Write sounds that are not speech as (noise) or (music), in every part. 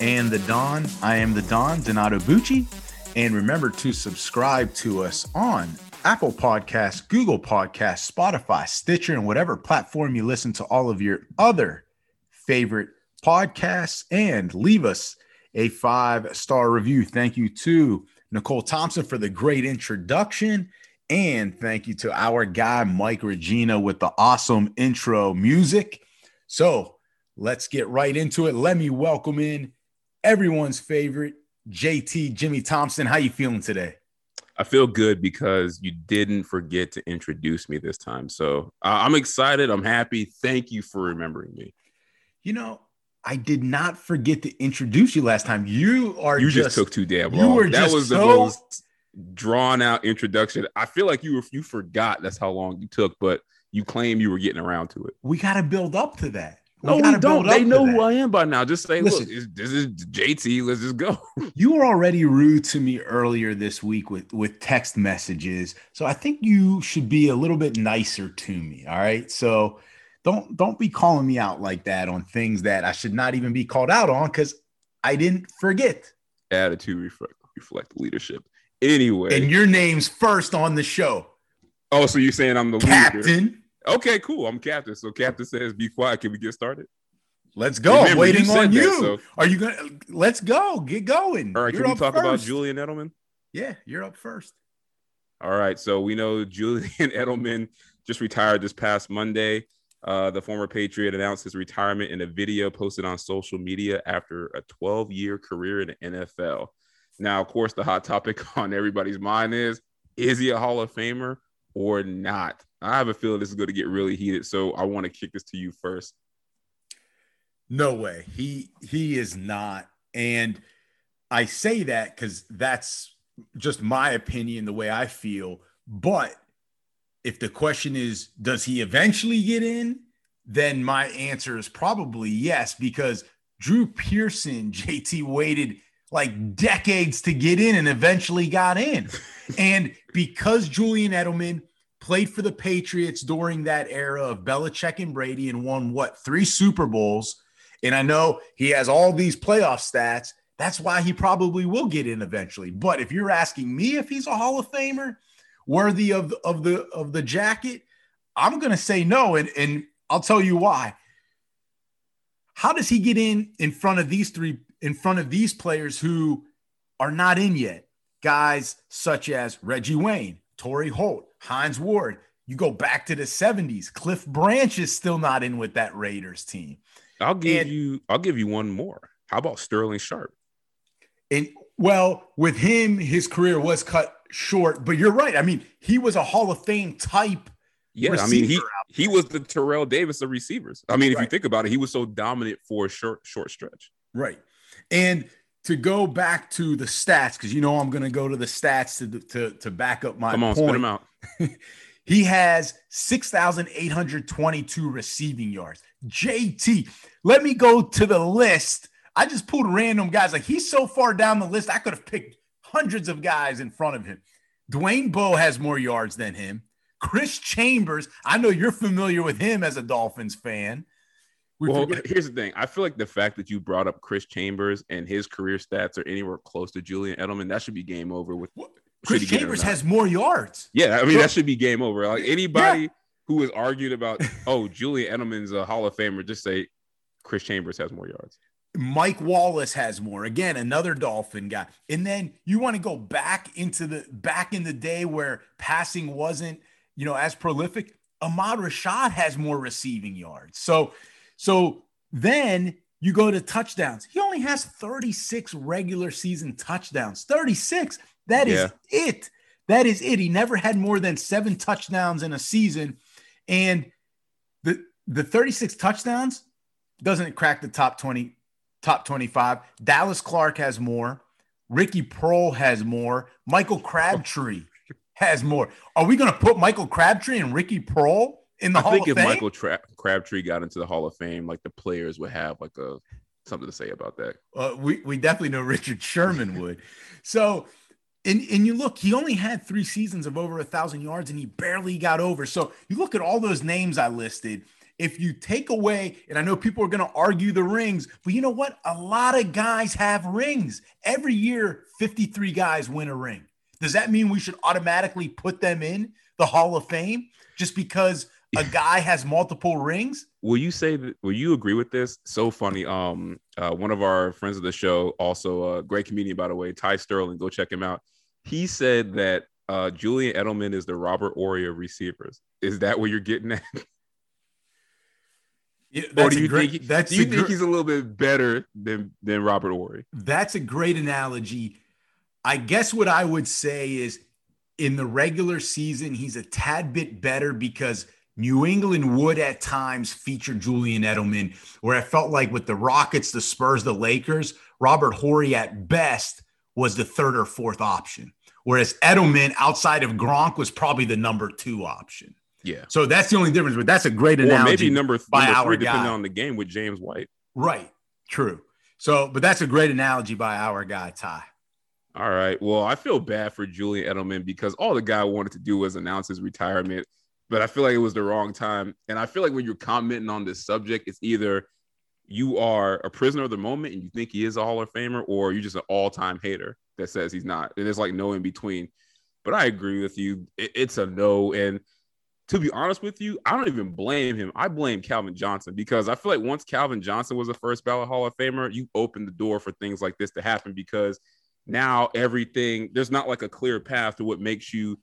and the Don. I am the Don, Donato Bucci. And remember to subscribe to us on Apple Podcasts, Google Podcasts, Spotify, Stitcher, and whatever platform you listen to all of your other favorite podcasts. And leave us a five star review. Thank you to Nicole Thompson for the great introduction. And thank you to our guy, Mike Regina, with the awesome intro music. So let's get right into it. Let me welcome in everyone's favorite JT Jimmy Thompson. How you feeling today? I feel good because you didn't forget to introduce me this time. So uh, I'm excited. I'm happy. Thank you for remembering me. You know, I did not forget to introduce you last time. You are you just, just took too damn long. You were that just was so, the most drawn out introduction. I feel like you were, you forgot that's how long you took, but you claim you were getting around to it. We got to build up to that. No, we, gotta don't. They know who I am by now. Just say, Listen. look, this is JT. Let's just go. (laughs) You were already rude to me earlier this week with with text messages. So I think you should be a little bit nicer to me, all right? So don't don't be calling me out like that on things that I should not even be called out on cuz I didn't forget. Attitude reflect, reflect leadership. Anyway. And your name's first on the show. oh, so you're saying I'm the leader? Okay, cool. I'm captain. So captain says, "Be quiet." Can we get started? Let's go. I'm Remember, waiting you on that, you. so- Are you going to Let's go. Get going. All right. You're can we talk about. Julian Edelman? Yeah, you're up first. All right. So we know Julian (laughs) Edelman just retired this past Monday. Uh, the former Patriot announced his retirement in a video posted on social media after a 12 year career in the NFL. Now, of course, the hot topic (laughs) on everybody's mind is is he a Hall of Famer or not? I have a feeling this is going to get really heated. So I want to kick this to you first. No way. He he is not. And I say that cuz that's just my opinion the way I feel, but if the question is does he eventually get in, then my answer is probably yes because Drew Pearson, (laughs) JT waited like decades to get in and eventually got in. (laughs) and because Julian Edelman played for the Patriots during that era of Belichick and Brady and won what, three Super Bowls. And I know he has all these playoff stats. That's why he probably will get in eventually. But if you're asking me if he's a Hall of Famer worthy of, of the of the jacket, I'm gonna say no. And, and I'll tell you why. How does he get in in front of these three in front of these players who are not in yet? Guys such as Reggie Wayne, Torry Holt, Hines Ward. You go back to the 70s. Cliff Branch is still not in with that Raiders team. I'll give And- you. I'll give you one more. How about Sterling Sharpe? And well, with him, his career was cut short, but you're right. I mean, he was a Hall of Fame type. Yeah, I mean he he was the Terrell Davis of receivers. I mean, if you think about it, he was so dominant for a short short stretch. Right. And to go back to the stats, because you know I'm going to go to the stats to, to, to back up my Come on, point. spit him out. (laughs) He has 6,822 receiving yards. JT, let me go to the list. I just pulled random guys. Like he's so far down the list, I could have picked hundreds of guys in front of him. Dwayne Bowe has more yards than him. Chris Chambers, I know you're familiar with him as a Dolphins fan. We Well, forget- here's the thing. I feel like the fact that you brought up Chris Chambers and his career stats are anywhere close to Julian Edelman, that should be game over with. What? Chris he get it or Chambers has more yards. Yeah, I mean that should be game over. Like anybody who has argued about, oh, Julian Edelman's a Hall of Famer, just say Chris Chambers has more yards. Mike Wallace has more. Again, another Dolphin guy. And then you want to go back into the back in the day where passing wasn't, you know, as prolific. Ahmad Rashad has more receiving yards. So, so then you go to touchdowns. He only has 36 regular season touchdowns. 36. That is Yeah. it. That is it. He never had more than seven touchdowns in a season. And the the 36 touchdowns doesn't crack the top 20 top 25. Dallas Clark has more. Ricky Proehl has more. Michael Crabtree (laughs) has more. Are we going to put Michael Crabtree and Ricky Proehl in the I Hall think if Fame? Michael Tra- Crabtree got into the Hall of Fame, like the players would have like a something to say about that. Uh, we, we definitely know Richard Sherman would. So, and, and you look, he only had three seasons of over a thousand yards and he barely got over. So you look at all those names I listed. If you take away, and I know people are going to argue the rings, but you know what? A lot of guys have rings. Every year, 53 guys win a ring. Does that mean we should automatically put them in the Hall of Fame just because a guy has multiple rings? (laughs) Will you say that? Will you agree with this? So funny. Um, uh, one of our friends of the show, also a great comedian by the way, Ty Sterling. Go check him out. He said that uh, Julian Edelman is the Robert Horry of receivers. Is that what you're getting at? (laughs) Yeah, or do you great, think that's do you think gr- he's a little bit better than than Robert Horry? That's a great analogy. I guess what I would say is in the regular season, he's a tad bit better because New England would at times feature Julian Edelman, where I felt like with the Rockets, the Spurs, the Lakers, Robert Horry at best was the third or fourth option. Whereas Edelman outside of Gronk was probably the number two option. Yeah. So that's the only difference, but that's a great analogy. Or maybe number, by number three, depending guy. on the game with James White. right. True. So, but that's a great analogy by our guy, Ty. All right. Well, I feel bad for Julian Edelman because all the guy wanted to do was announce his retirement, but I feel like it was the wrong time. And I feel like when you're commenting on this subject, it's either you are a prisoner of the moment and you think he is a Hall of Famer, or you're just an all-time hater that says he's not. And there's like no in between. But I agree with you. It- it's a no. And to be honest with you, I don't even blame him. I blame Calvin Johnson because I feel like once Calvin Johnson was a first ballot Hall of Famer, you opened the door for things like this to happen because now everything there's not like a clear path to what makes you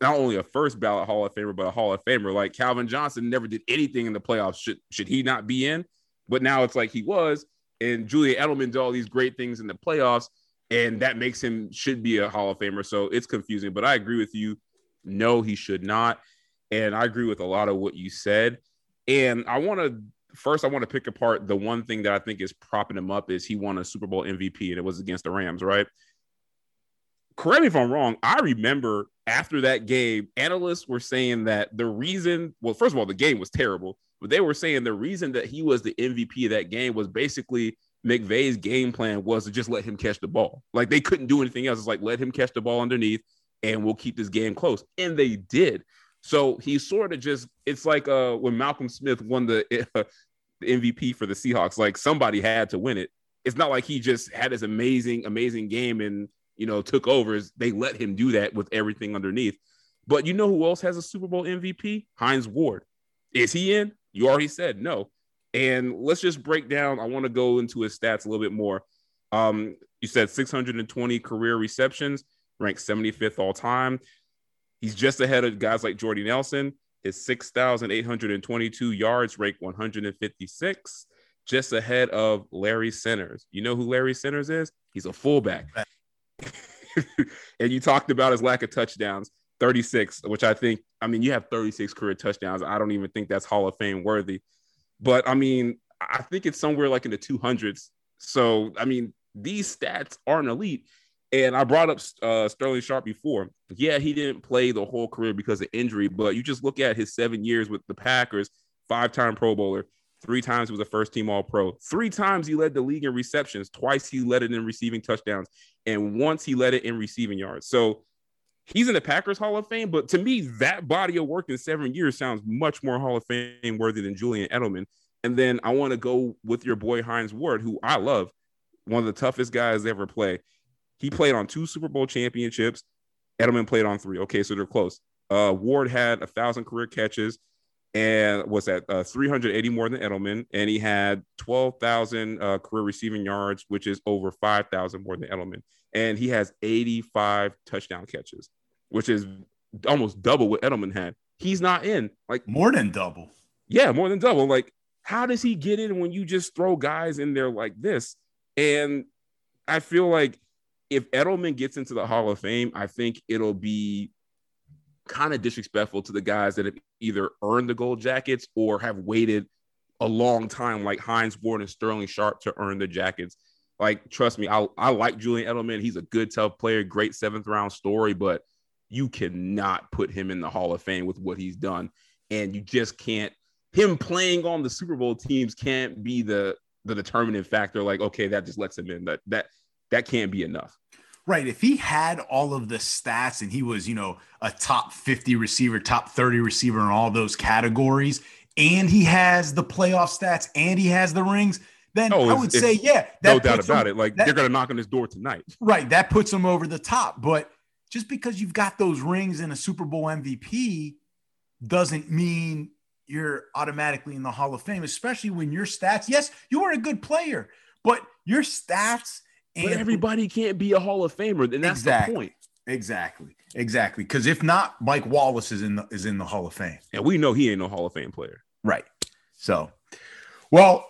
not only a first ballot Hall of Famer, but a Hall of Famer. Like Calvin Johnson never did anything in the playoffs. Should should he not be in? But now it's like he was, and Julian Edelman did all these great things in the playoffs, and that makes him should be a Hall of Famer. So it's confusing. But I agree with you. No, he should not. And I agree with a lot of what you said. And I want to first, I want to pick apart the one thing that I think is propping him up is he won a Super Bowl MVP and it was against the Rams, right? Correct me if I'm wrong. I remember after that game, analysts were saying that the reason, well, first of all, the game was terrible, but they were saying the reason that he was the MVP of that game was basically McVay's game plan was to just let him catch the ball. Like they couldn't do anything else. It's like let him catch the ball underneath and we'll keep this game close. And they did. So he sort of just, it's like uh, when Malcolm Smith won the, uh, (laughs) the MVP for the Seahawks, like somebody had to win it. It's not like he just had this amazing, amazing game and, you know, took over. is They let him do that with everything underneath. But you know who else has a Super Bowl MVP? Hines Ward. Is he in? You already said no. And let's just break down. I want to go into his stats a little bit more. Um, you said 620 career receptions, ranked 75th all time. He's just ahead of guys like Jordy Nelson. His 6,822 yards, ranked 156, just ahead of Larry Centers. You know who Larry Centers is? He's a fullback. (laughs) and you talked about his lack of touchdowns, 36, which I think, I mean, you have 36 career touchdowns. I don't even think that's Hall of Fame worthy. But I mean, I think it's somewhere like in the 200s. So, I mean, these stats aren't elite. And I brought up uh, Sterling Sharpe before. Yeah, he didn't play the whole career because of injury, but you just look at his seven years with the Packers, five time Pro Bowler, three times he was a first team All Pro, three times he led the league in receptions, twice he led it in receiving touchdowns, and once he led it in receiving yards. So he's in the Packers Hall of Fame, but to me, that body of work in seven years sounds much more Hall of Fame worthy than Julian Edelman. And then I want to go with your boy Hines Ward, who I love, one of the toughest guys to ever play. He played on two Super Bowl championships. Edelman played on three. Okay, so they're close. Uh, Ward had a thousand career catches and was at uh, 380 more than Edelman, and he had 12,000 uh, career receiving yards, which is over 5,000 more than Edelman. And he has 85 touchdown catches, which is almost double what Edelman had. He's not in. Like, More than double. yeah, more than double. Like, how does he get in when you just throw guys in there like this? And I feel like if Edelman gets into the Hall of Fame, I think it'll be kind of disrespectful to the guys that have either earned the gold jackets or have waited a long time, like Hines Ward and Sterling Sharpe, to earn the jackets. Like, trust me, I, I like Julian Edelman. He's a good, tough player, great seventh round story, but you cannot put him in the Hall of Fame with what he's done. And you just can't, him playing on the Super Bowl teams can't be the the determining factor. Like, okay, that just lets him in. That that that can't be enough. Right. If he had all of the stats and he was, you know, a top 50 receiver, top 30 receiver in all those categories, and he has the playoff stats and he has the rings, then oh, I would say, yeah, no doubt about him, it. Like that, they're going to knock on his door tonight. Right. That puts him over the top. But just because you've got those rings and a Super Bowl MVP doesn't mean you're automatically in the Hall of Fame, especially when your stats, yes, you are a good player, but your stats and but everybody can't be a Hall of Famer, and that's exactly, the point. Exactly. Exactly. Because if not, Mike Wallace is in the is in the Hall of Fame. And we know he ain't no Hall of Fame player. Right. So well,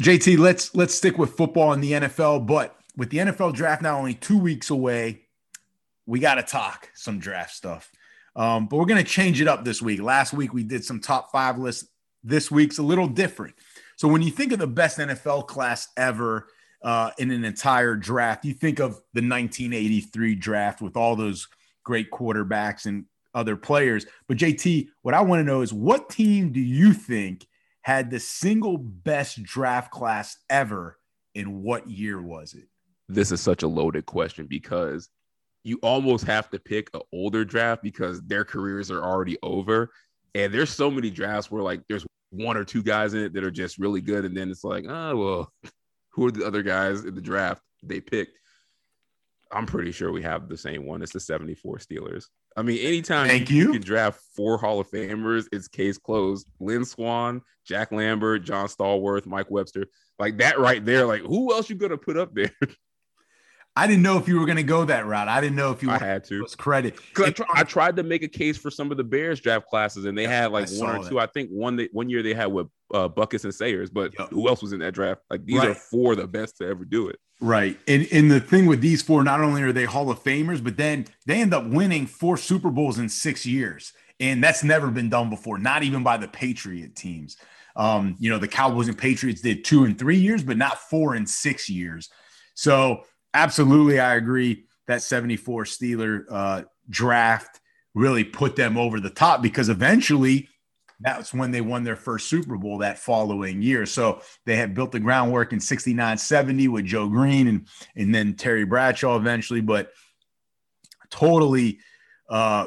JT, let's let's stick with football in the NFL, but with the NFL draft now only two weeks away, we got to talk some draft stuff. Um, but we're going to change it up this week. Last week we did some top five lists. This week's a little different. So when you think of the best NFL class ever uh, in an entire draft, you think of the 1983 draft with all those great quarterbacks and other players. But JT, what I want to know is what team do you think had the single best draft class ever, and what year was it? This is such a loaded question because you almost have to pick an older draft because their careers are already over. And there's so many drafts where like there's one or two guys in it that are just really good. And then it's like, oh, well, who are the other guys in the draft they picked? I'm pretty sure we have the same one. It's the 74 Steelers. I mean, anytime Thank you, you can draft four Hall of Famers, it's case closed. Lynn Swann, Jack Lambert, John Stallworth, Mike Webster. Like that right there. Like, who else you gonna put up there? (laughs) I didn't know if you were going to go that route. I didn't know if you I had to. Credit. I, tr- I, tried to make a case for some of the Bears draft classes, and they yeah, had like one or two. That. I think one that one year they had with uh, Butkus and Sayers, but yep. who else was in that draft? Like these right. are four the best to ever do it. Right. And and the thing with these four, not only are they Hall of Famers, but then they end up winning four Super Bowls in six years, and that's never been done before. Not even by the Patriot teams. Um, you know, the Cowboys and Patriots did two and three years, but not four and six years. So absolutely, I agree that 74 Steeler uh, draft really put them over the top because eventually that's when they won their first Super Bowl that following year. So they had built the groundwork in 69 70 with Joe Greene and, and then Terry Bradshaw eventually. But totally uh,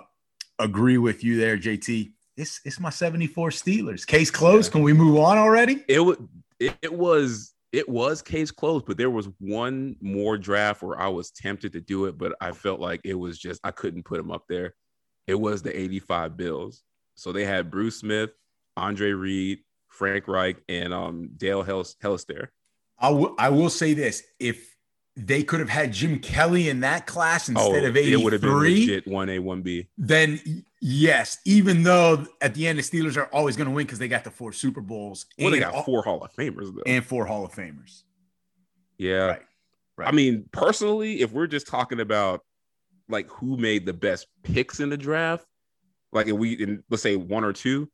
agree with you there, JT. It's, it's my 74 Steelers. Case closed. Yeah. Can we move on already? It, w- it was it was case closed, but there was one more draft where I was tempted to do it, but I felt like it was just I couldn't put them up there. It was the 85 Bills. So they had Bruce Smith, Andre Reed, Frank Reich, and um, Dale Hellestrae. I, w- I will say this: if they could have had Jim Kelly in that class instead oh, of 83. It would have been legit 1A, 1B. Then, yes, even though at the end the Steelers are always going to win because they got the four Super Bowls. Well, they got all, four Hall of Famers, though. And four Hall of Famers. Yeah. Right. right. I mean, personally, if we're just talking about like who made the best picks in the draft, like if we, in, let's say one or two,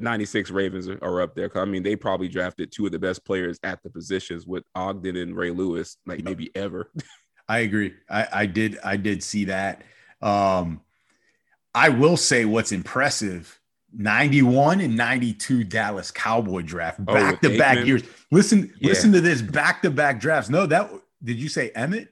96 Ravens are up there. I mean, they probably drafted two of the best players at the positions with Ogden and Ray Lewis, like maybe ever. (laughs) I agree. I, I did. I did see that. Um, I will say what's impressive 91 and 92 Dallas Cowboy draft back oh, to back years. Listen, yeah. listen to this back to back drafts. No, that did you say Emmitt?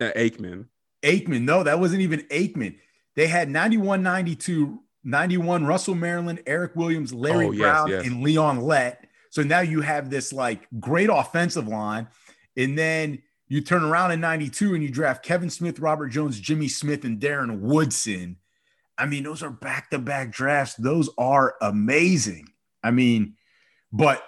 Uh, Aikman. Aikman. No, that wasn't even Aikman. They had 91 92 91, Russell Maryland, Eric Williams, Larry oh, yes, Brown, yes. and Leon Lett. So now you have this like great offensive line. And then you turn around in 92 and you draft Kevin Smith, Robert Jones, Jimmy Smith, and Darren Woodson. I mean, those are back to back drafts. Those are amazing. I mean, but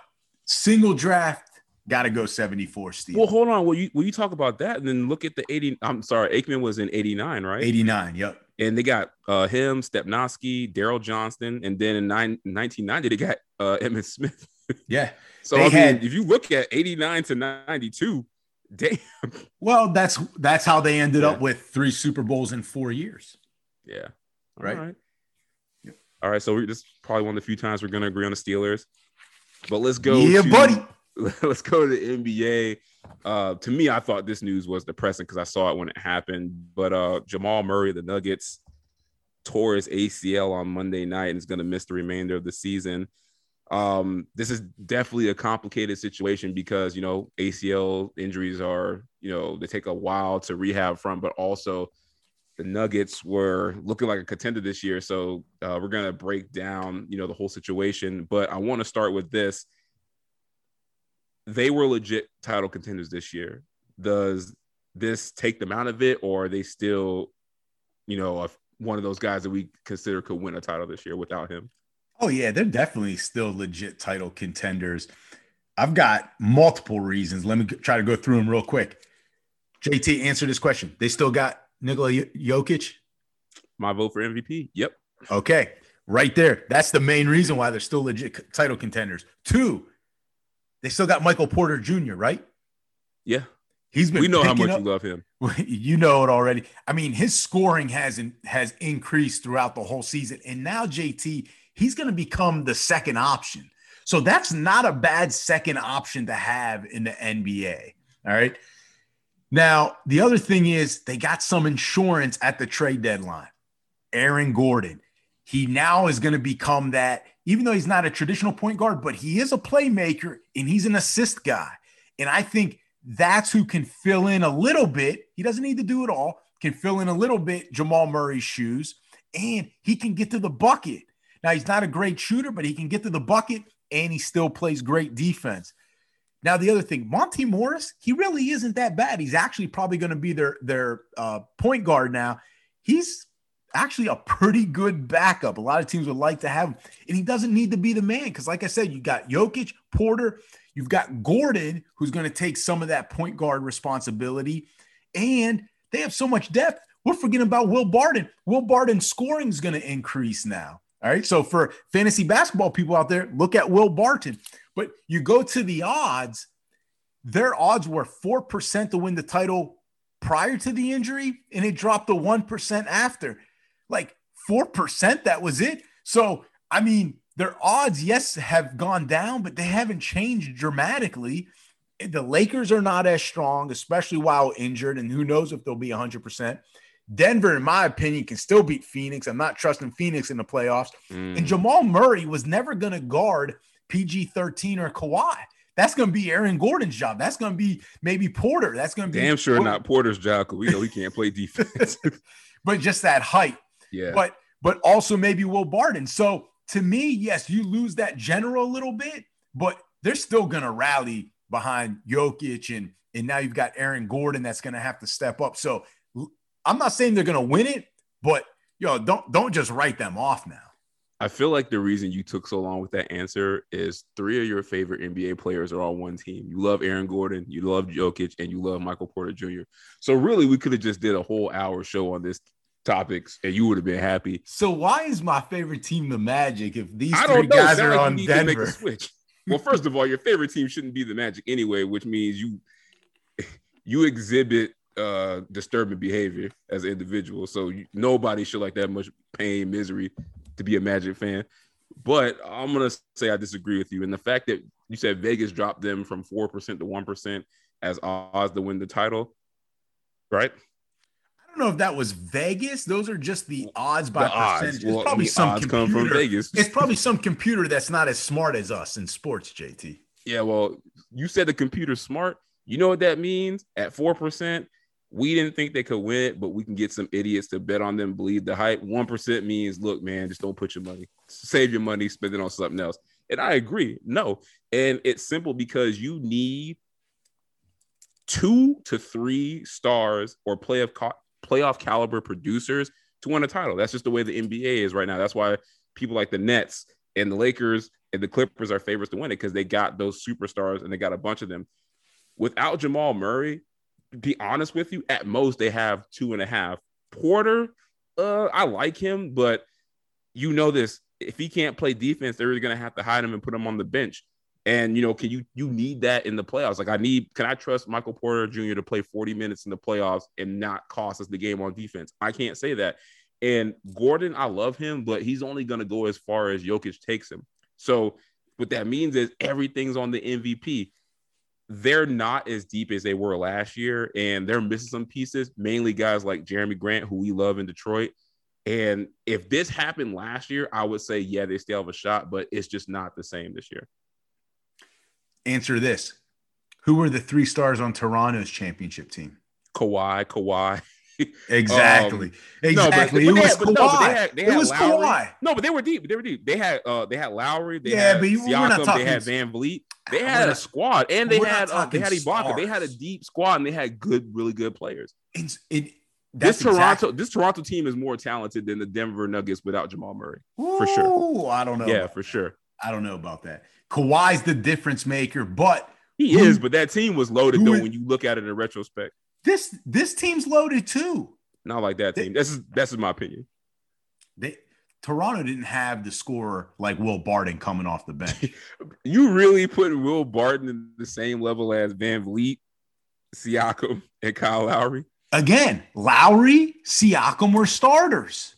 single draft, got to go 74 Steve. Well, hold on. Will you, will you talk about that? And then look at the 80. I'm sorry, Aikman was in 89, right? 89. Yep and they got uh, him, Stepnoski, Daryl Johnston, and then in nine, 1990 they got uh, Emmitt Smith. (laughs) yeah. So I mean, had, if you look at 89 to 92, (laughs) damn. Well, that's that's how they ended yeah. up with three Super Bowls in four years. Yeah. All right. All right. Yep. All right. So this is probably one of the few times we're going to agree on the Steelers. But let's go. Yeah, to, buddy. (laughs) let's go to the NBA. Uh, to me, I thought this news was depressing because I saw it when it happened. But uh, Jamal Murray, the Nuggets, tore his ACL on Monday night and is going to miss the remainder of the season. Um, this is definitely a complicated situation because you know ACL injuries are you know they take a while to rehab from, but also the Nuggets were looking like a contender this year. So uh, we're gonna break down you know the whole situation. But I want to start with this they were legit title contenders this year. Does this take them out of it, or are they still, you know, one of those guys that we consider could win a title this year without him? Oh yeah, they're definitely still legit title contenders. I've got multiple reasons. Let me try to go through them real quick. JT, answer this question. They still got Nikola Jokic. My vote for MVP. Yep. Okay, right there. That's the main reason why they're still legit title contenders. Two, they still got Michael Porter Jr., right? Yeah. He's been We know how much up, you love him. (laughs) You know it already. I mean, his scoring has in, has increased throughout the whole season. And now JT, he's going to become the second option. So that's not a bad second option to have in the NBA. All right. Now, the other thing is they got some insurance at the trade deadline. Aaron Gordon. He now is going to become that even though he's not a traditional point guard, but he is a playmaker and he's an assist guy. And I think that's who can fill in a little bit. He doesn't need to do it all, can fill in a little bit Jamal Murray's shoes, and he can get to the bucket. Now, he's not a great shooter, but he can get to the bucket and he still plays great defense. Now, the other thing, Monte Morris, he really isn't that bad. He's actually probably going to be their, their uh, point guard now. He's actually a pretty good backup. A lot of teams would like to have him, and he doesn't need to be the man because, like I said, you got Jokic, Porter, you've got Gordon, who's going to take some of that point guard responsibility, and they have so much depth. We're forgetting about Will Barton. Will Barton's scoring is going to increase now. All right. So for fantasy basketball people out there, look at Will Barton. But you go to the odds, their odds were 4% to win the title prior to the injury, and it dropped to 1% after like 4%. That was it. So, I mean, their odds, yes, have gone down, but they haven't changed dramatically. The Lakers are not as strong, especially while injured, and who knows if they'll be 100%. Denver, in my opinion, can still beat Phoenix. I'm not trusting Phoenix in the playoffs. Mm. And Jamal Murray was never going to guard PG 13 or Kawhi. That's going to be Aaron Gordon's job. That's going to be maybe Porter. That's going to be damn sure Porter. not Porter's job because we know he can't play defense. (laughs) but just that height. Yeah. But but also maybe Will Barton. So to me, yes, you lose that general a little bit, but they're still gonna rally behind Jokic and and now you've got Aaron Gordon that's gonna have to step up. So I'm not saying they're gonna win it, but yo, don't don't just write them off now. I feel like the reason you took so long with that answer is three of your favorite NBA players are on one team. You love Aaron Gordon, you love Jokic, and you love Michael Porter Jr. So really, we could have just did a whole hour show on this topics and you would have been happy. So why is my favorite team the Magic if these I three guys are on Denver? switch. Well, first of all, your favorite team shouldn't be the Magic anyway, which means you (laughs) you exhibit uh disturbing behavior as an individual. So you, nobody should like that much pain, misery to be a Magic fan. But I'm gonna say I disagree with you. And the fact that you said Vegas dropped them from four percent to one percent as odds to win the title, right? Don't know if that was Vegas. Those are just the odds by the percentage. Odds. It's probably some computer. from Vegas. it's probably some computer that's not as smart as us in sports, JT. Yeah, well, you said the computer's smart. You know what that means? At four percent, we didn't think they could win it, but we can get some idiots to bet on them, believe the hype. One percent means, look, man, just don't put your money, save your money, spend it on something else. And I agree. No, and it's simple because you need two to three stars or play of playoff caliber producers to win a title. That's just the way the NBA is right now. That's why people like the Nets and the Lakers and the Clippers are favorites to win it because they got those superstars and they got a bunch of them. Without Jamal Murray, be honest with you, at most they have two and a half. Porter, uh, I like him, but you know this. If he can't play defense, they're really gonna have to hide him and put him on the bench. And you know, can you you need that in the playoffs? Like I need, can I trust Michael Porter Jr. to play 40 minutes in the playoffs and not cost us the game on defense? I can't say that. And Gordon, I love him, but he's only gonna go as far as Jokic takes him. So what that means is everything's on the MVP. they're not as deep as they were last year, and they're missing some pieces, mainly guys like Jerami Grant, who we love in Detroit. And if this happened last year, I would say, yeah, they still have a shot, but it's just not the same this year. Answer this Who were the three stars on Toronto's championship team? Kawhi, Kawhi. Exactly. Um, exactly. No, but, it was they had, but no, they had, they it was Lowry. Kawhi. No, but they were deep. They were deep. They had uh they had Lowry. They Yeah, had but you- we're not talking- They had VanVleet. They had a squad, and they had uh, they had Ibaka. They had a deep squad, and they had good, really good players. It's, it, This Toronto, exactly- this Toronto team is more talented than the Denver Nuggets without Jamal Murray. for sure. I don't know. Yeah, for sure. I don't know about that. Kawhi's the difference maker, but He Who- is, but that team was loaded though is- when you look at it in retrospect. this this team's loaded too. Not like that team. This is that's in my opinion. They Toronto didn't have the scorer like Will Barton coming off the bench. (laughs) You really put Will Barton in the same level as VanVleet, Siakam, and Kyle Lowry. Again, Lowry, Siakam were starters.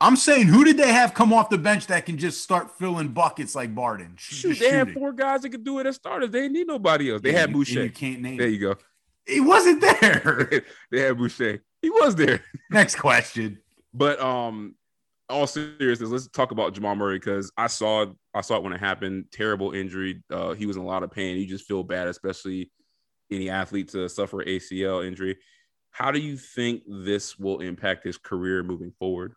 I'm saying, who did they have come off the bench that can just start filling buckets like Barton? Sh- Shoot, they had four guys that could do it as starters. They didn't need nobody else. They Yeah, had Boucher. You can't name There you go. He wasn't there. (laughs) (laughs) they had Boucher. He was there. (laughs) Next question. But um, all seriousness, let's talk about Jamal Murray because I saw I saw it when it happened. Terrible injury. Uh, he was in a lot of pain. You just feel bad, especially any athlete to suffer ACL injury. How do you think this will impact his career moving forward?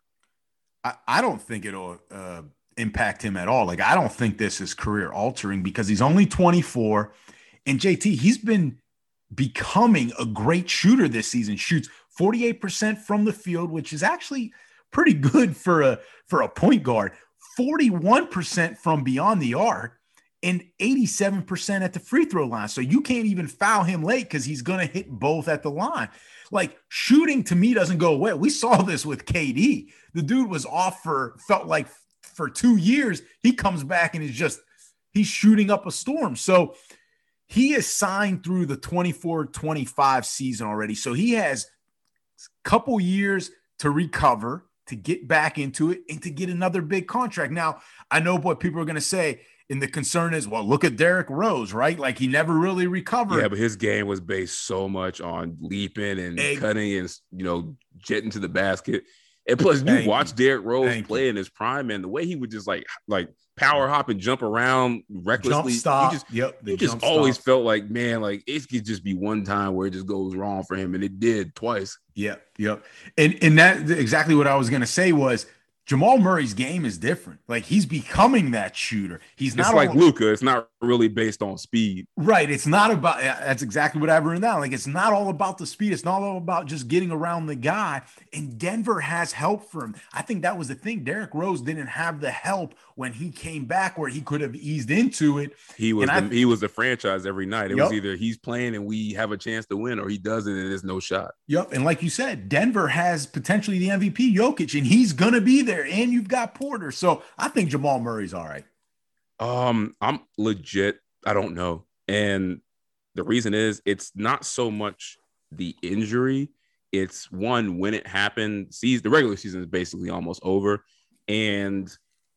I, I don't think it'll uh, impact him at all. Like, I don't think this is career altering because he's only 24. And JT, he's been becoming a great shooter this season. Shoots 48% from the field, which is actually pretty good for a for a point guard. 41% from beyond the arc and 87% at the free throw line. So you can't even foul him late because he's going to hit both at the line. Like shooting to me doesn't go away. We saw this with KD. The dude was off for felt like for two years. He comes back and is just he's shooting up a storm. So he is signed through the 24 25 season already. So he has a couple years to recover, to get back into it, and to get another big contract. Now, I know what people are going to say. And the concern is, well, look at Derrick Rose, right? Like he never really recovered. Yeah, but his game was based so much on leaping and Egg. cutting and you know jetting to the basket. And plus, you Thank watch you. Derrick Rose Thank play in his prime, and the way he would just like like power hop and jump around jump recklessly. stop. You just yep. you just jump always felt like man, like it could just be one time where it just goes wrong for him, and it did twice. Yep, yep. And and that exactly what I was gonna say was Jamal Murray's game is different. Like he's becoming that shooter. He's It's not like Luka. It's not really based on speed. right. It's not about that's exactly what I've written down. Like it's not all about the speed. It's not all about just getting around the guy. And Denver has help for him. I think that was the thing. Derrick Rose didn't have the help when he came back where he could have eased into it. He was the, I- he was the franchise every night. It Yup. was either he's playing and we have a chance to win, or he doesn't and there's no shot. Yep. And like you said, Denver has potentially the MVP Jokic, and he's gonna be there. And you've got Porter. So I think Jamal Murray's all right. Um, I'm legit. I don't know, and the reason is it's not so much the injury. It's one when it happened. Sees the regular season is basically almost over, and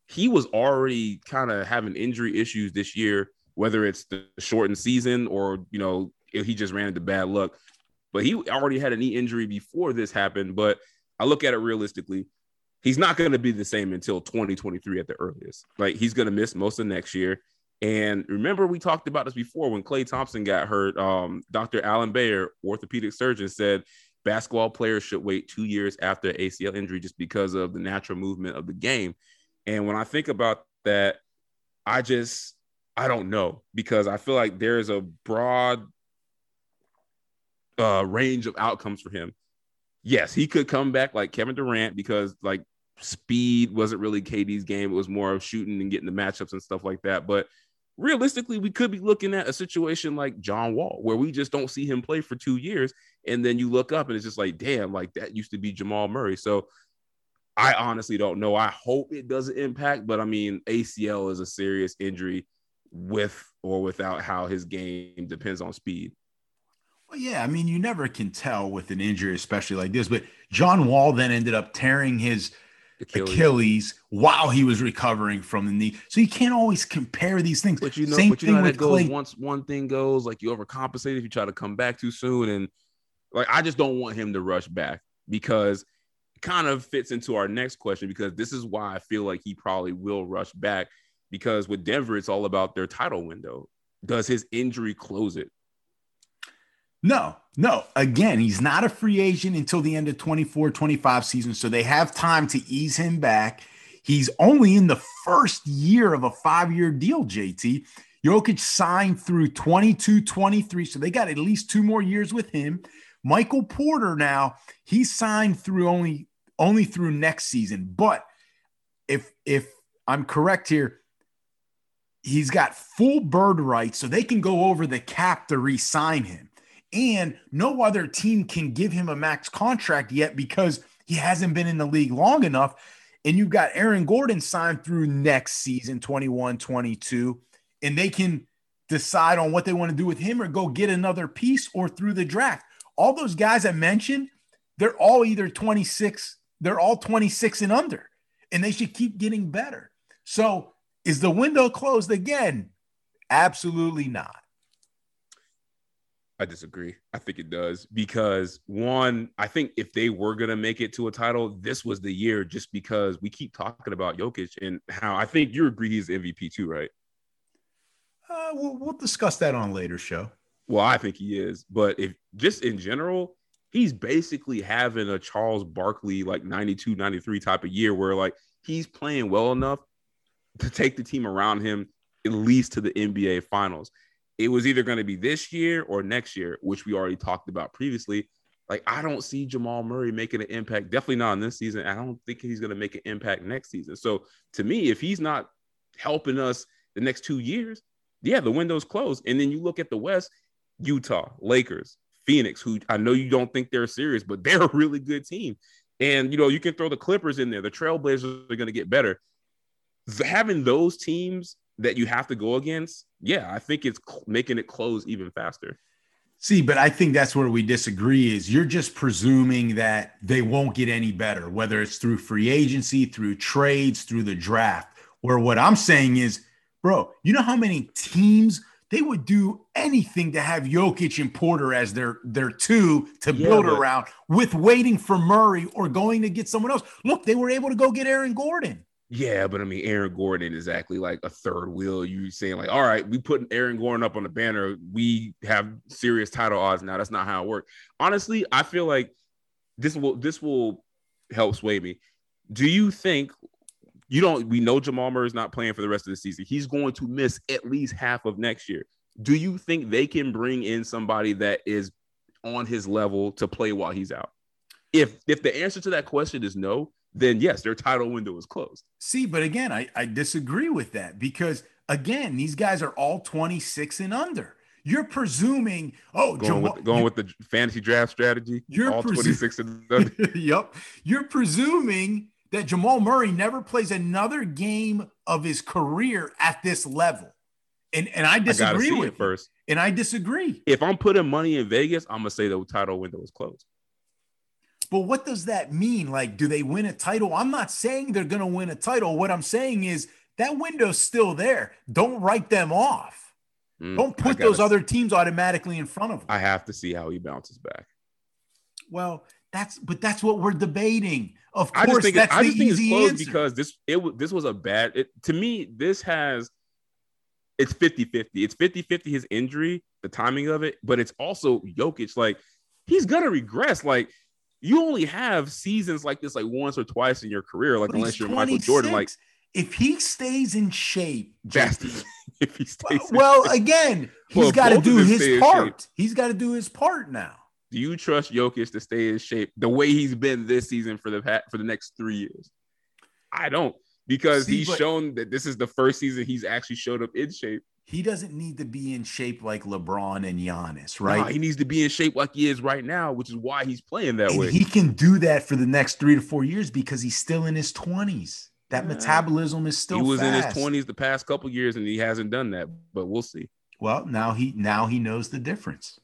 he was already kind of having injury issues this year. Whether it's the shortened season or you know he just ran into bad luck, but he already had a knee injury before this happened. But I look at it realistically he's not going to be the same until 2023 at the earliest. Like he's going to miss most of next year. And remember, we talked about this before when Klay Thompson got hurt. Um, Dr. Alan Bayer, orthopedic surgeon, said basketball players should wait two years after ACL injury just because of the natural movement of the game. And when I think about that, I just I don't know because I feel like there's a broad uh, range of outcomes for him yes, he could come back like Kevin Durant because like speed wasn't really KD's game. It was more of shooting and getting the matchups and stuff like that. But realistically, we could be looking at a situation like John Wall, where we just don't see him play for two years. And then you look up and it's just like, damn, like that used to be Jamal Murray. So I honestly don't know. I hope it doesn't impact, but I mean, ACL is a serious injury with or without how his game depends on speed. Well, yeah, I mean, you never can tell with an injury, especially like this. But John Wall then ended up tearing his Achilles. Achilles. while he was recovering from the knee. So you can't always compare these things. But you know, Same but you know that goes Klay. once one thing goes, like you overcompensate if you try to come back too soon. And like I just don't want him to rush back because it kind of fits into our next question because this is why I feel like he probably will rush back because with Denver, it's all about their title window. Does his injury close it? No, no. Again, he's not a free agent until the end of 24 25 season. So they have time to ease him back. He's only in the first year of a five year deal, JT. Jokic signed through 22 23. So they got at least two more years with him. Michael Porter now, he signed through only only through next season. But if if I'm correct here, he's got full bird rights, so they can go over the cap to re-sign him and no other team can give him a max contract yet because he hasn't been in the league long enough. And you've got Aaron Gordon signed through next season, 21 22, and they can decide on what they want to do with him or go get another piece or through the draft. All those guys I mentioned, they're all either 26, they're all 26 and under, and they should keep getting better. So is the window closed again? Absolutely not. I disagree. I think it does because one, I think if they were gonna make it to a title, this was the year just because we keep talking about Jokic and how I think you agree he's MVP too, right? Uh, we'll, we'll discuss that on a later show. Well, I think he is, but if just in general, he's basically having a Charles Barkley like 92, 93 type of year where like he's playing well enough to take the team around him at least to the NBA finals it was either going to be this year or next year, which we already talked about previously. Like, I don't see Jamal Murray making an impact. Definitely not in this season. I don't think he's going to make an impact next season. So, to me, if he's not helping us the next two years, yeah, the window's closed. And then you look at the West, Utah, Lakers, Phoenix, who I know you don't think they're serious, but (laughs) they're a really good team. And you know, you can throw the Clippers in there. The Trailblazers are going to get better. Having those teams that you have to go against, yeah, I think it's making it close even faster. See, but I think that's where we disagree is you're just presuming that they won't get any better, whether it's through free agency, through trades, through the draft. Where what I'm saying is, bro, you know how many teams they would do anything to have Jokic and Porter as their their two to yeah, build around with waiting for Murray or going to get someone else. Look, they were able to go get Aaron Gordon. Yeah, but I mean, Aaron Gordon is exactly like a third wheel. You saying like, all right, we put Aaron Gordon up on the banner. We have serious title odds now. That's not how it works. Honestly, I feel like this will this will help sway me. Do you think you don't? We know Jamal Murray is not playing for the rest of the season. He's going to miss at least half of next year. Do you think they can bring in somebody that is on his level to play while he's out? If if the answer to that question is no, then yes, their title window is closed. See, but again, I, I disagree with that because again, these guys are all 26 and under. You're presuming, oh, going, Jamal, with, going with the fantasy draft strategy. You're all presu- 26 and under. (laughs) yep. You're presuming that Jamal Murray never plays another game of his career at this level. And and I disagree I with first. And I disagree. If I'm putting money in Vegas, I'm gonna say the title window is closed. But what does that mean? Like, do they win a title? I'm not saying they're going to win a title. What I'm saying is that window's still there. Don't write them off. Mm, Don't put those other teams automatically in front of them. I have to see how he bounces back. Well, that's but that's what we're debating. Of course, I just think that's I just think it's close answer. because this it was this was a bad it, to me. This has it's 50-50. It's 50-50 his injury, the timing of it, but it's also Jokic. Like he's gonna regress. Like you only have seasons like this like once or twice in your career, like but unless you're 26. Michael Jordan. Like if he stays in shape, Justin, (laughs) if he stays well, well again, he's well, got to do his part. He's got to do his part now. Do you trust Jokic to stay in shape the way he's been this season for the for the next three years? I don't because See, he's shown that this is the first season he's actually showed up in shape he doesn't need to be in shape like LeBron and Giannis, right? No, he needs to be in shape like he is right now, which is why he's playing that and way. He can do that for the next three to four years because he's still in his 20s. That yeah. metabolism is still. He was fast. in his 20s the past couple years, and he hasn't done that. But we'll see. Well, now he now he knows the difference.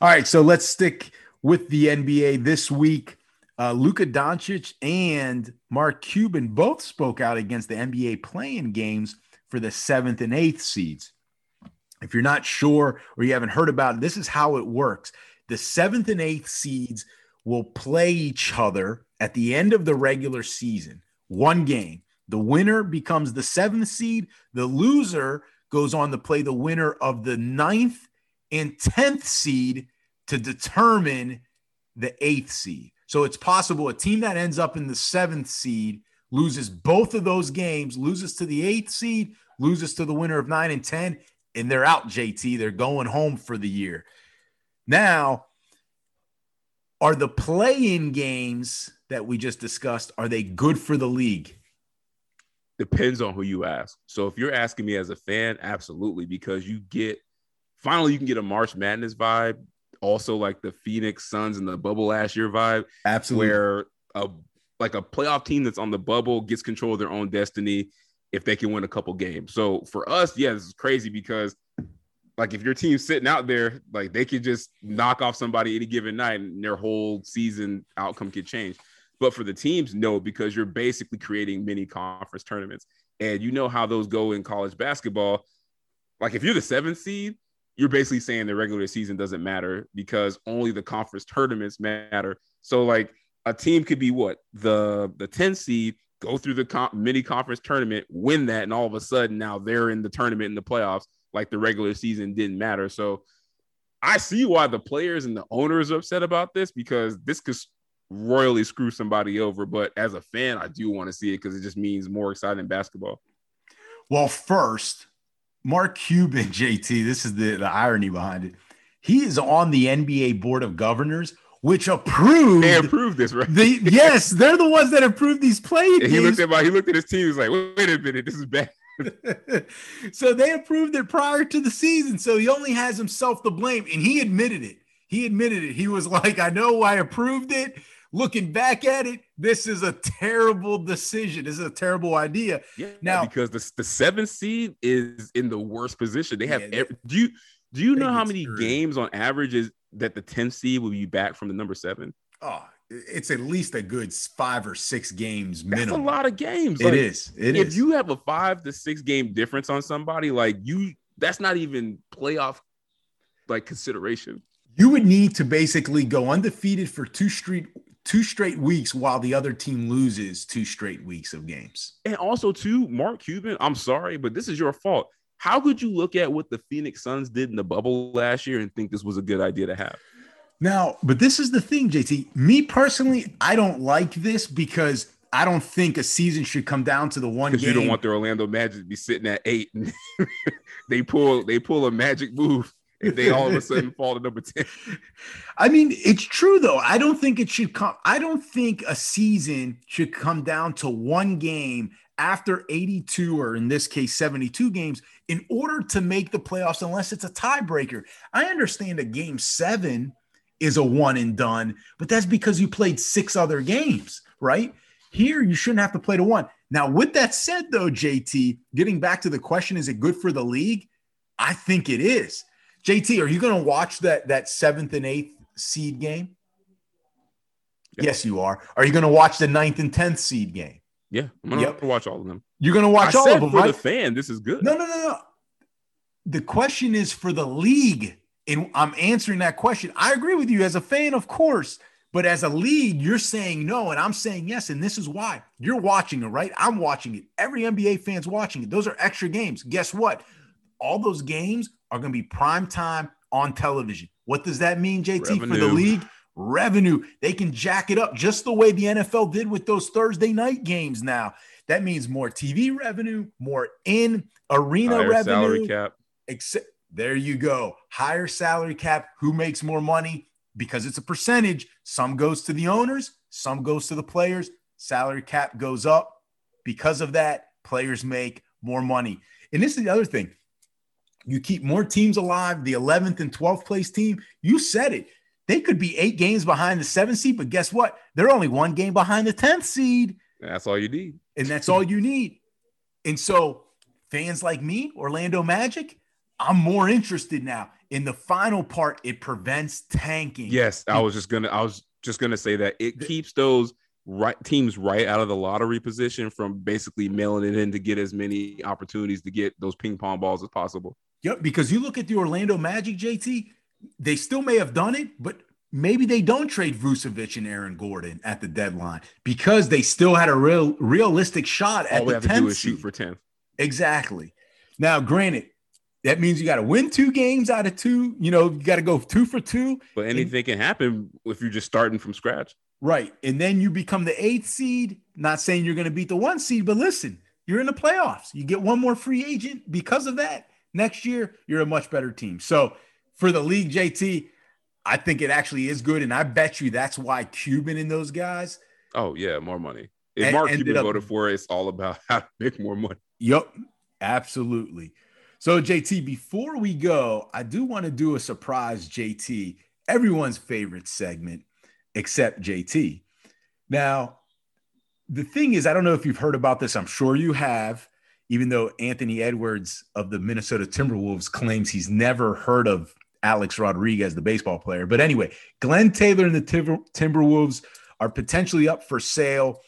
All right, so let's stick with the NBA this week. Uh, Luka Doncic and Mark Cuban both spoke out against the NBA playing games for the seventh and eighth seeds. If you're not sure or you haven't heard about it, this is how it works. The seventh and eighth seeds will play each other at the end of the regular season, one game. The winner becomes the seventh seed. The loser goes on to play the winner of the ninth and 10th seed to determine the eighth seed. So it's possible a team that ends up in the seventh seed loses both of those games, loses to the eighth seed, loses to the winner of nine and 10, and they're out, JT. They're going home for the year. Now, are the play-in games that we just discussed are they good for the league? Depends on who you ask. So if you're asking me as a fan, absolutely, because you get finally you can get a March Madness vibe, also like the Phoenix Suns and the bubble last year vibe. Absolutely. Where a like a playoff team that's on the bubble gets control of their own destiny if they can win a couple games. So for us, yeah, this is crazy because like if your team's sitting out there, like they could just knock off somebody any given night and their whole season outcome could change. But for the teams, no, because you're basically creating mini conference tournaments. And you know how those go in college basketball. Like if you're the seventh seed, you're basically saying the regular season doesn't matter because only the conference tournaments matter. So like a team could be what the the 10 seed, go through the mini conference tournament, win that, and all of a sudden now they're in the tournament in the playoffs like the regular season didn't matter. So I see why the players and the owners are upset about this because this could royally screw somebody over. But as a fan, I do want to see it because it just means more exciting basketball. Well, first, Mark Cuban, (laughs) JT, this is the, the irony behind it. He is on the NBA board of governors, which approved. They approved this, right? The, (laughs) yes, they're the ones that approved these plays. He looked at my, he looked at his team. He was like, "Wait a minute, this is bad." (laughs) (laughs) so they approved it prior to the season. So he only has himself to blame. And he admitted it. He admitted it. He was like, I know I approved it. Looking back at it, this is a terrible decision. This is a terrible idea. Yeah, now because the, the seventh seed is in the worst position. They have yeah, every, do you do you know how many screwed. games on average is that the 10th seed will be back from the number seven? Oh, it's at least a good five or six games minimum. That's a lot of games. It like, is. It if is. you have a five to six game difference on somebody, like you, that's not even playoff like consideration. You would need to basically go undefeated for two straight two straight weeks while the other team loses two straight weeks of games. And also, too, Mark Cuban, I'm sorry, but this is your fault. How could you look at what the Phoenix Suns did in the bubble last year and think this was a good idea to have? Now, but this is the thing, JT. Me personally, I don't like this because I don't think a season should come down to the one game. You don't want the Orlando Magic to be sitting at eight and (laughs) they pull they pull a magic move and they all of a sudden fall to number 10. (laughs) I mean, it's true though. I don't think it should come. I don't think a season should come down to one game after 82 or in this case 72 games in order to make the playoffs unless it's a tiebreaker. I understand a game 7 is a one and done, but that's because you played six other games, right? Here, you shouldn't have to play to one. Now, with that said, though, JT, getting back to the question, is it good for the league? I think it is. JT, are you going to watch that that seventh and eighth seed game? Yeah. Yes, you are. Are you going to watch the ninth and tenth seed game? Yeah, I'm going yep. to watch all of them. You're to watch I all of them, for right? the fan, this is good. No, no, no, no. The question is for the league and I'm answering that question. I agree with you as a fan, of course, but as a league, you're saying no, and I'm saying yes. And this is why you're watching it, right? I'm watching it. Every NBA fan's watching it. Those are extra games. Guess what? All those games are to be prime time on television. What does that mean, JT, Revenue. for the league? Revenue. They can jack it up just the way the NFL did with those Thursday night games now. That means more TV revenue, more in arena revenue. Salary cap. Except there you go. Higher salary cap. Who makes more money? Because it's a percentage. Some goes to the owners, some goes to the players. Salary cap goes up. Because of that, players make more money. And this is the other thing. You keep more teams alive, the 11th and 12th place team. You said it. They could be eight games behind the seventh seed, but guess what? They're only one game behind the 10th seed. That's all you need. And that's (laughs) all you need. And so, fans like me, Orlando Magic, I'm more interested now. In the final part, it prevents tanking. Yes, I was just gonna. I was just gonna say that it keeps those right teams right out of the lottery position from basically mailing it in to get as many opportunities to get those ping pong balls as possible. Yep, because you look at the Orlando Magic, JT, they still may have done it, but maybe they don't trade Vucevic and Aaron Gordon at the deadline because they still had a real realistic shot at All we the have to do is shoot for 10. Exactly. Now, granted, that means you got to win two games out of two. You know, you got to go two for two. But anything can happen if you're just starting from scratch. Right. And then you become the eighth seed. Not saying you're going to beat the one seed, but listen, you're in the playoffs. You get one more free agent because of that. Next year, you're a much better team. So for the league, JT, I think it actually is good. And I bet you that's why Cuban and those guys. Oh yeah, more money. If Mark Cuban up- voted for it, it's all about (laughs) how to make more money. Yep, absolutely. So, JT, before we go, I do want to do a surprise JT, everyone's favorite segment, except JT. Now, the thing is, I don't know if you've heard about this. I'm sure you have, even though Anthony Edwards of the Minnesota Timberwolves claims he's never heard of Alex Rodriguez, the baseball player. But anyway, Glenn Taylor and the Timber- Timberwolves are potentially up for sale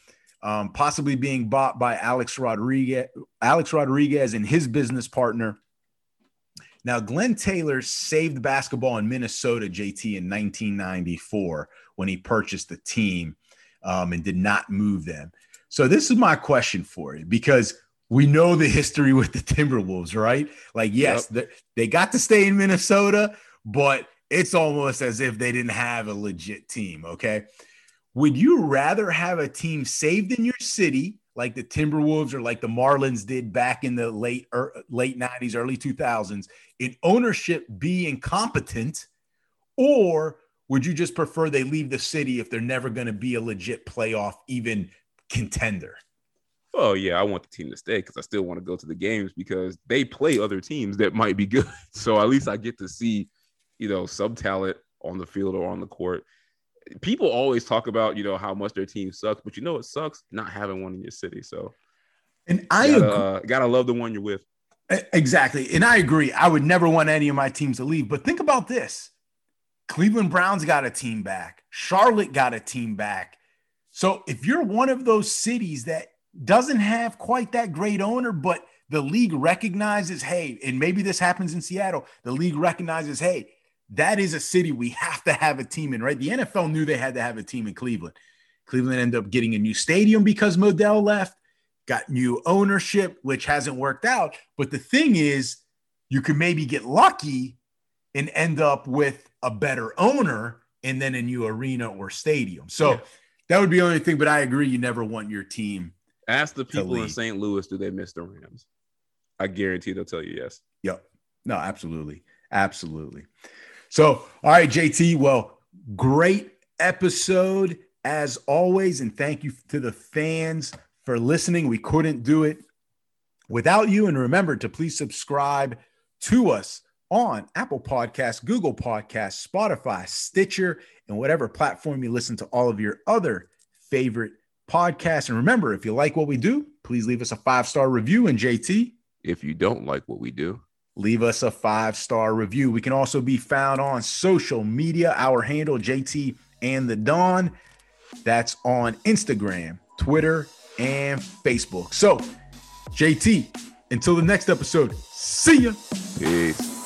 um, possibly being bought by Alex Rodriguez, Alex Rodriguez and his business partner. Now, Glenn Taylor saved basketball in Minnesota, JT, in 1994 when he purchased the team um, and did not move them. So, this is my question for you because we know the history with the Timberwolves, right? Like, yes, they, they got to stay in Minnesota, but it's almost as if they didn't have a legit team. Okay. Would you rather have a team saved in your city, like the Timberwolves or like the Marlins did back in the late er, late 90s, early 2000s, in ownership be incompetent, or would you just prefer they leave the city if they're never going to be a legit playoff, even contender? Oh yeah, I want the team to stay because I still want to go to the games because they play other teams that might be good. (laughs) So at least I get to see, you know, some talent on the field or on the court. People always talk about, you know, how much their team sucks, but you know it sucks not having one in your city. So And I gotta, agree. uh, gotta love the one you're with. Exactly. And I agree. I would never want any of my teams to leave. But think about this Cleveland Browns got a team back, Charlotte got a team back. So if you're one of those cities that doesn't have quite that great owner, but the league recognizes, hey, and maybe this happens in Seattle, the league recognizes, hey, that is a city we have to have a team in, right? The NFL knew they had to have a team in Cleveland. Cleveland ended up getting a new stadium because Modell left got new ownership, which hasn't worked out. But the thing is, you can maybe get lucky and end up with a better owner and then a new arena or stadium. So Yeah. that would be the only thing. But I agree, you never want your team. Ask the people in. St. Louis, do they miss the Rams? I guarantee they'll tell you yes. Yep. No, absolutely. Absolutely. So, all right, JT. Well, great episode as always. And thank you to the fans for listening. We couldn't do it without you. And remember to please subscribe to us on Apple Podcasts, Google Podcasts, Spotify, Stitcher, and whatever platform you listen to all of your other favorite podcasts. And remember, if you like what we do, please leave us a five star review. And JT, If you don't like what we do, leave us a five star review. We can also be found on social media. Our handle, JT and the Dawn. That's on Instagram, Twitter, and Facebook. So, JT, until the next episode, see ya. peace.